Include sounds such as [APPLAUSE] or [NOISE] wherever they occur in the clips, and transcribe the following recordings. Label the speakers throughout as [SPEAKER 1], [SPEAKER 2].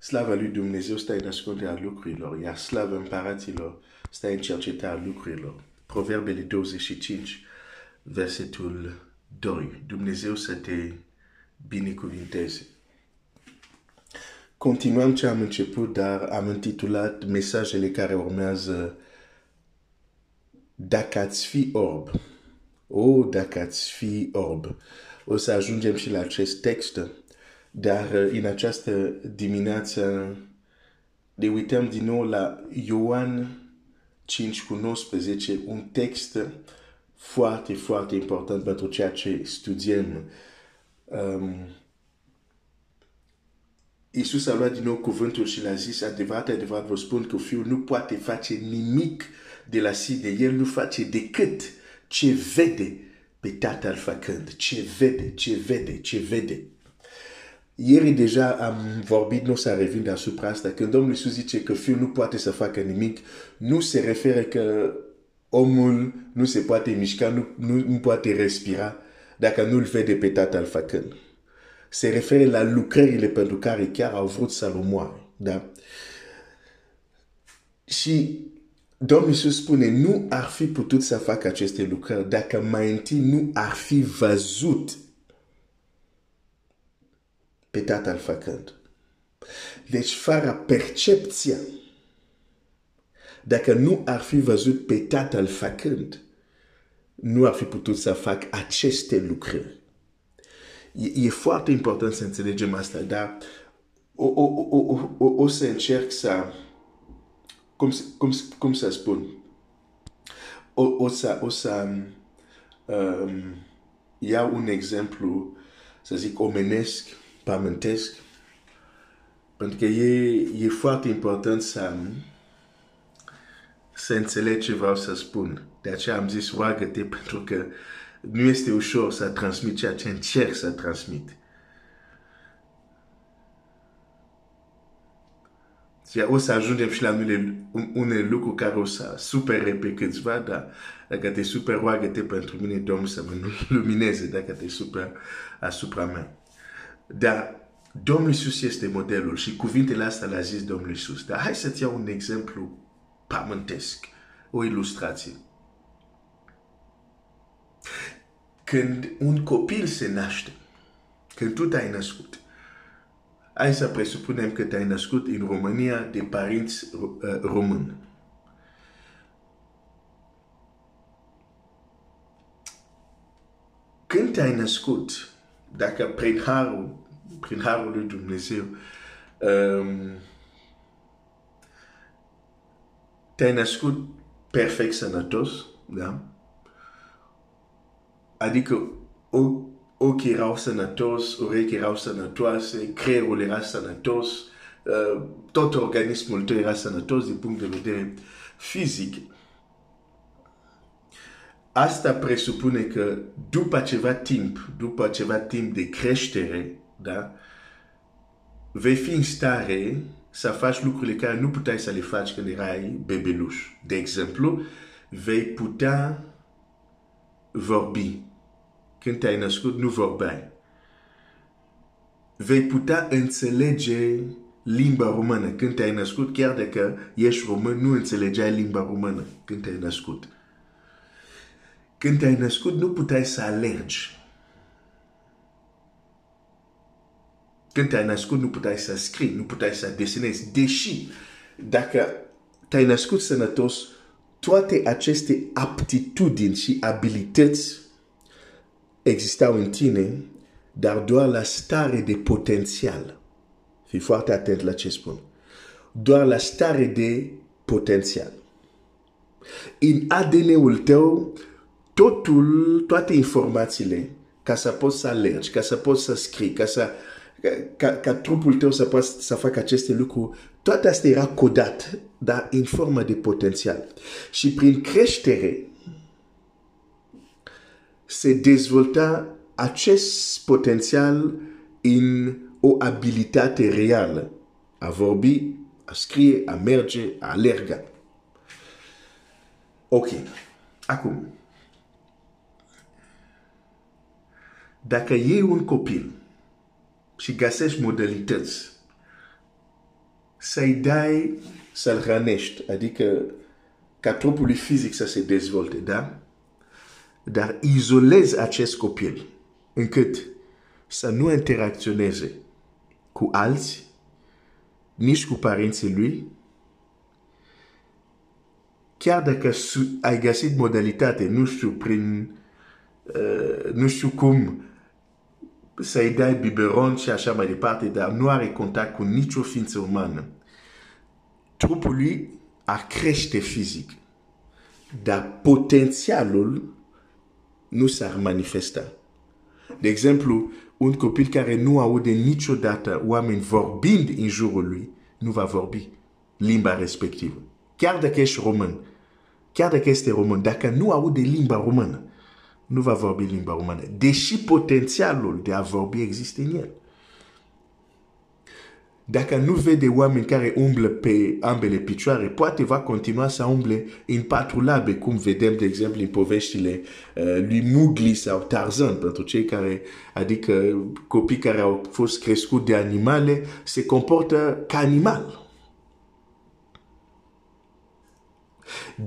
[SPEAKER 1] slava lui Dumnezeu stă în ascultarea lucrurilor, iar slava împăraților stă în cercetarea lucrurilor. Proverbele 25, versetul 2. Dumnezeu să te binecuvinteze. Continuăm ce am început, dar am intitulat mesajele care urmează Dacă ați fi orb. O, oh, dacă ați fi orb. O să ajungem și la acest text, dar în această dimineață ne uităm din nou la Ioan 5 cu 19, un text foarte, foarte important pentru ceea ce studiem. Um, Iisus a luat din nou cuvântul și l-a zis, adevărat, adevărat, vă spun că Fiul nu poate face nimic de la sine. El nu face decât ce vede pe Tatăl făcând. Ce vede, ce vede, ce vede. Ieri deja am vorbit, nu să revin deasupra asta, când Domnul Iisus zice că Fiul nu poate să facă nimic, nu se referă că omul nu se poate mișca, nu, nu, nu poate respira. Dacă nu-L vede pe Tatăl făcând se referă la lucrările pentru care chiar au vrut să-l omoare. Da? Și Domnul Iisus spune, nu ar fi putut să facă aceste lucrări dacă mai întâi nu ar fi văzut pe tatăl făcând. Deci, fără percepția, dacă nu ar fi văzut pe tatăl făcând, nu ar fi putut să facă aceste lucrări. E, e foarte important să înțelegem asta, dar o, o, o, o, o, o să încerc să, cum, cum, cum să spun, o, o să, o să um, iau un exemplu, să zic, omenesc, pământesc, pentru că e, e foarte important să, să înțeleg ce vreau să spun. De aceea am zis, roagă-te, [LAUGHS] pentru că nu este ușor să transmit ceea ce încerc să transmit. Și o să ajungem și la unele, unele lucruri care o să supere pe câțiva, dar dacă te super, roagă-te pentru mine, Domnul să mă [LAUGHS] lumineze dacă te super asupra mea. Dar Domnul Iisus este modelul și cuvintele astea le-a zis Domnul Iisus. Dar hai să-ți iau un exemplu pământesc, o ilustrație. Când un copil se naște, când tu te-ai născut, hai să presupunem că te-ai născut în România de părinți uh, români. Când te-ai născut, dacă prin harul, prin harul lui Dumnezeu, um, te-ai născut perfect sănătos, da? Adică ochii erau sănătos, urechi erau sănătoase, creierul era sănătos, uh, tot organismul tău era sănătos din punct de vedere fizic. Asta presupune că după ceva timp, după ceva timp de creștere, da, vei fi în stare să faci lucrurile care nu puteai să le faci când erai bebeluș. De exemplu, vei putea vorbi când te-ai născut, nu vorbeai. Vei putea înțelege limba română când te-ai născut, chiar dacă ești român, nu înțelegeai limba română când te-ai născut. Când te-ai născut, nu puteai să alergi. Când te-ai născut, nu puteai să scrii, nu puteai să desenezi. Deși, dacă te-ai născut sănătos, toate aceste aptitudini și abilități existau în tine, dar doar la stare de potențial. Fii foarte atent la ce spun. Doar la stare de potențial. În ADN-ul tău, totul, toate informațiile, ca să poți să alergi, ca să poți să scrii, ca să ca, ca trupul tău să poată să facă aceste lucruri, toate astea era codat, dar în formă de potențial. Și prin creștere, se dezvolta acest potențial în o abilitate reală. A vorbi, a scrie, a merge, a alerga. Ok. Acum, dacă e un copil și găsești modalități să-i dai să-l hrănești, adică ca trupul lui fizic să se dezvolte, da? Dar izolezi acest copil încât să nu interacționeze cu alții, nici cu părinții lui, chiar dacă ai găsit modalitate, nu știu, prin, uh, nu știu cum, să-i dai biberon și așa mai departe, dar nu are contact cu nicio ființă umană. Trupul lui ar crește fizic, dar potențialul nu s-ar manifesta. De exemplu, un copil care nu aude niciodată oameni vorbind în jurul lui, nu va vorbi limba respectivă. Chiar dacă ești român, chiar dacă este român, dacă nu aude limba română, nu va vorbi limba română, deși potențialul de a vorbi există în el. Dacă nu vede oameni care umblă pe ambele picioare, poate va continua să umble în patru labe, cum vedem, de exemplu, în poveștile uh, lui Mugli sau Tarzan, pentru cei care, adică copii care au fost crescuți de animale, se comportă ca animal.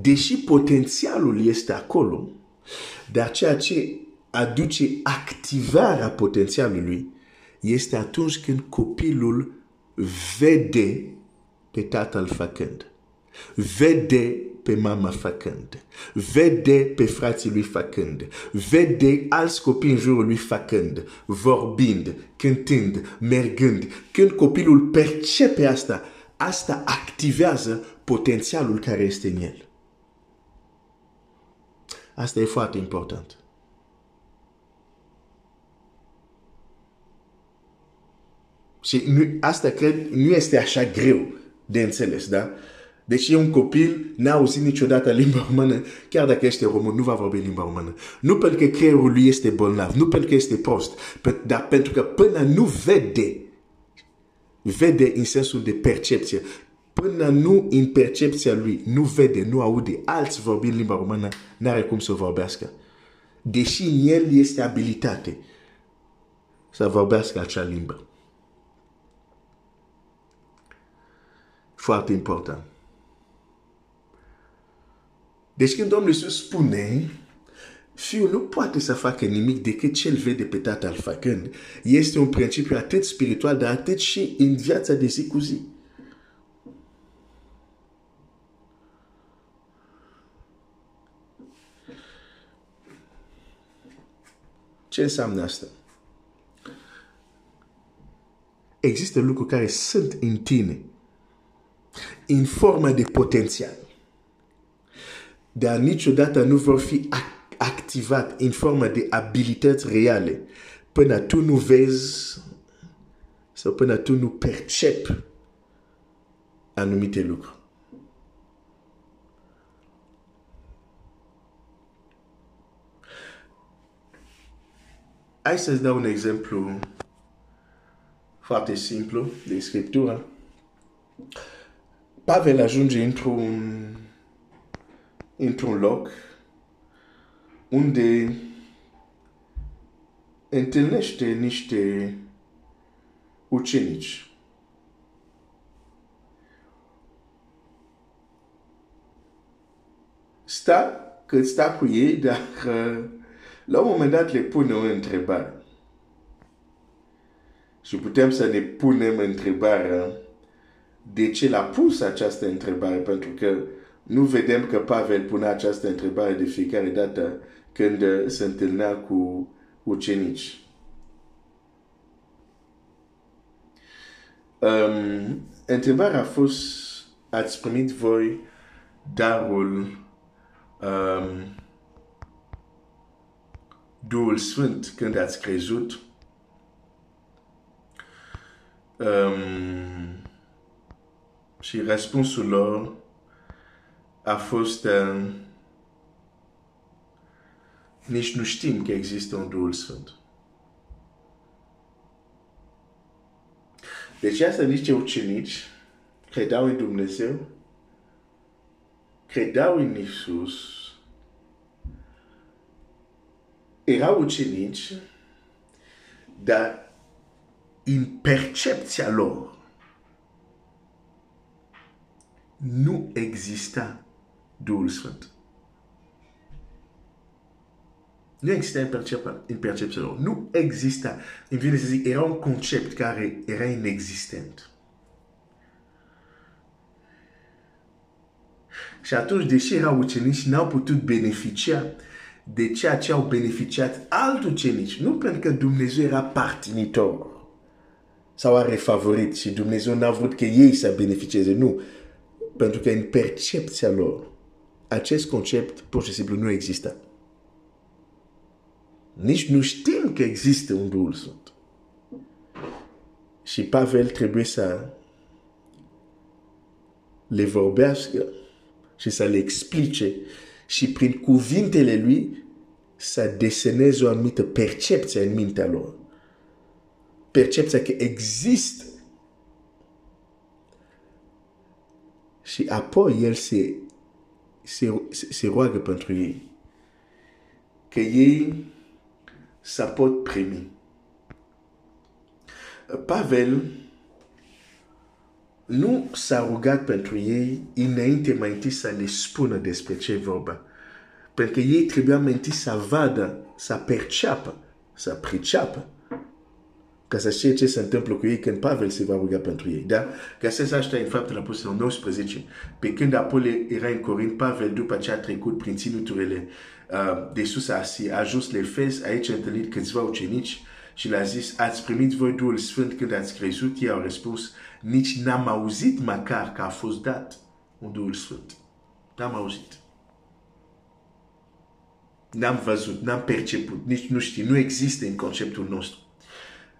[SPEAKER 1] Deși potențialul este acolo, dar ceea ce aduce activarea potențialului este atunci când copilul vede pe tatăl făcând, vede pe mama făcând, vede pe frații lui făcând, vede alți copii în jurul lui făcând, vorbind, cântând, mergând. Când copilul percepe asta, asta activează potențialul care este în el. Asta e foarte important. Și nu, asta cred nu este așa greu de înțeles, da? Deci un copil n-a auzit niciodată limba română, chiar dacă este român, nu va vorbi limba română. Nu pentru că creierul lui este bolnav, nu pentru că este prost, dar pentru că până nu vede, vede în sensul de percepție, până nu în percepția lui, nu vede, nu aude alți vorbind limba română, n-are cum să vorbească. Deși în el este abilitate să vorbească acea limbă. Foarte important. Deci când Domnul Iisus spune, fiul nu poate să facă nimic decât ce îl vede pe tatăl făcând, este un principiu atât spiritual, dar atât și în viața de zi cu zi. Ce înseamnă asta? Există lucruri care sunt în tine, în formă de potențial, dar niciodată nu vor fi activat în formă de abilități reale până tu nu vezi sau până tu nu percepi anumite lucruri. Hai să-ți dau un exemplu foarte simplu de scriptură. Pavel ajunge într-un într-un loc unde întâlnește niște ucenici. Sta, cât sta cu ei, dar la un moment dat le pune o întrebare. Și putem să ne punem întrebarea de ce l-a pus această întrebare, pentru că nu vedem că Pavel pune această întrebare de fiecare dată când se întâlnea cu ucenici. Um, întrebarea a fost, ați primit voi darul um, Duhul Sfânt când ați crezut. Um, și răspunsul lor a fost um, nici nu știm că există un Duhul Sfânt. Deci asta niște ucenici credeau în Dumnezeu, credeau în Isus, erau ucenici, dar în percepția lor, nu exista Duhul Sfânt. Nu exista în, percep- în percepția lor. Nu exista. Îmi vine să zic, era un concept care era inexistent. Și atunci, deși erau ucenici, n-au putut beneficia de ceea ce au beneficiat alți ucenici. Nu pentru că Dumnezeu era partinitor sau are favorit și Dumnezeu n-a vrut că ei să beneficieze. Nu. Pentru că în percepția lor, acest concept pur și simplu nu există. Nici nu știm că există un Duhul Sfânt. Și Pavel trebuie să le vorbească și să le explice și prin cuvintele lui să deseneze o anumită percepție în mintea lor. Percepția că există. Și apoi el se, se, se roagă pentru ei. Că ei să pot primi. Pavel nu s-a rugat pentru ei înainte mai întâi să le spună despre ce vorba. Pentru că ei trebuia mai întâi să vadă, să perceapă, să priceapă ca să știe ce se întâmplă cu ei când Pavel se va ruga pentru ei. Da? Găsesc asta în faptul apostolul 19. Pe când Apole era în Corint, Pavel după ce a trecut prin ținuturile uh, de sus a, a ajuns le fes, aici a întâlnit câțiva ucenici și le-a zis, ați primit voi Duhul Sfânt când ați crezut? Ei au răspuns, nici n-am auzit măcar că a fost dat un Duhul Sfânt. N-am auzit. N-am văzut, n-am perceput, nici nu știu, nu există în conceptul nostru.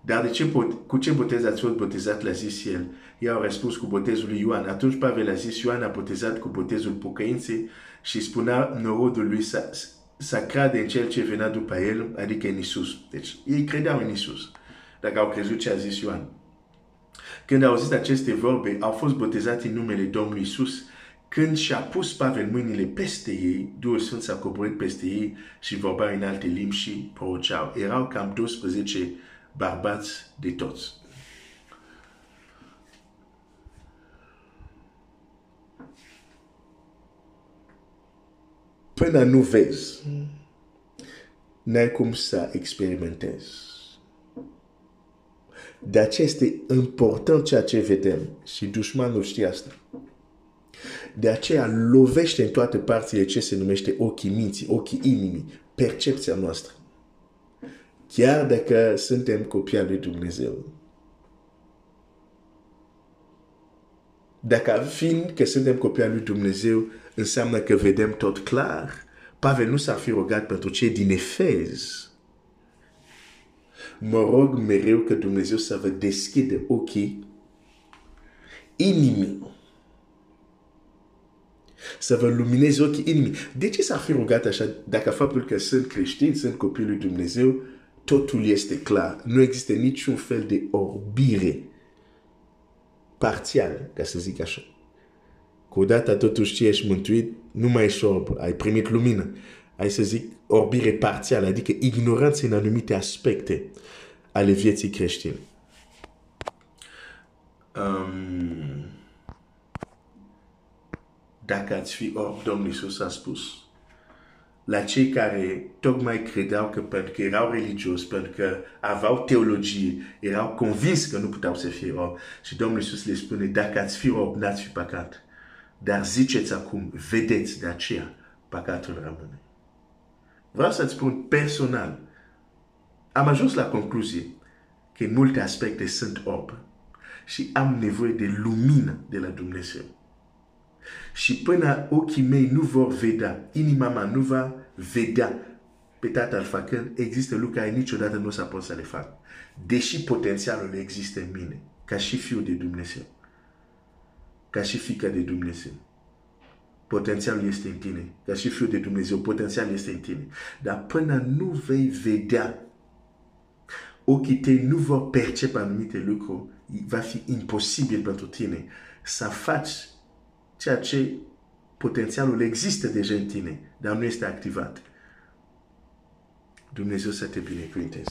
[SPEAKER 1] Dar de ce, cu ce botez ați fost botezat, le-a zis el. Ei au răspuns cu botezul lui Ioan. Atunci Pavel a zis, Ioan a botezat cu botezul pocăinței și spunea norodul lui să, să crede în cel ce venea după el, adică în Isus. Deci ei credeau în Isus, dacă au crezut ce a zis Ioan. Când au auzit aceste vorbe, au fost botezați în numele Domnului Isus. Când și-a pus Pavel mâinile peste ei, Duhul Sfânt s-a coborât peste ei și vorba în alte limbi și proroceau. Erau cam 12 bărbați de toți. Până nu vezi, n-ai cum să experimentezi. De aceea este important ceea ce vedem și dușmanul știe asta. De aceea lovește în toate părțile ce se numește ochii minții, ochii inimii, percepția noastră. Chiar dacă suntem copii al lui Dumnezeu. Dacă fiind că suntem copii al lui Dumnezeu, înseamnă că vedem tot clar. Pavel nu s-ar fi rugat pentru cei din Efez. Mă rog mereu că Dumnezeu să vă deschide ochii inimii. Să vă lumineze ochii inimii. De ce s-ar fi rugat așa dacă faptul că sunt creștini, sunt copii lui Dumnezeu, totul este clar. Nu există niciun fel de orbire parțial, ca să zic așa. Că odată totuși ce ești mântuit, nu mai ești orb, ai primit lumină. Ai să zic orbire parțială, adică ignoranță în anumite aspecte ale vieții creștine. Um, dacă ați fi orb, Domnul Iisus a spus, la cei care tocmai credeau că pentru că erau religios, pentru că aveau teologie, erau convins că nu puteau să fie rob. Și Domnul Iisus le spune, dacă ați fi rob, n-ați fi păcat. Dar ziceți acum, vedeți de aceea, păcatul rămâne. Vreau să-ți spun personal, am ajuns la concluzie că în multe aspecte sunt orb și am nevoie de lumină de la Dumnezeu. Și până ochii mei nu vor vedea, inima mea nu va vedea pe tatăl făcând, există lucruri care niciodată nu o să pot să le fac. Deși potențialul există în mine, ca și fiul de Dumnezeu, ca și fica de Dumnezeu. Potențialul este în tine. Ca și fiul de Dumnezeu, potențialul este în tine. Dar până nu vei vedea, ochii tăi nu vor percepe anumite lucruri, va fi imposibil pentru tine să faci ceea ce potențialul există deja în tine, dar nu este activat. Dumnezeu să te binecuvinteze.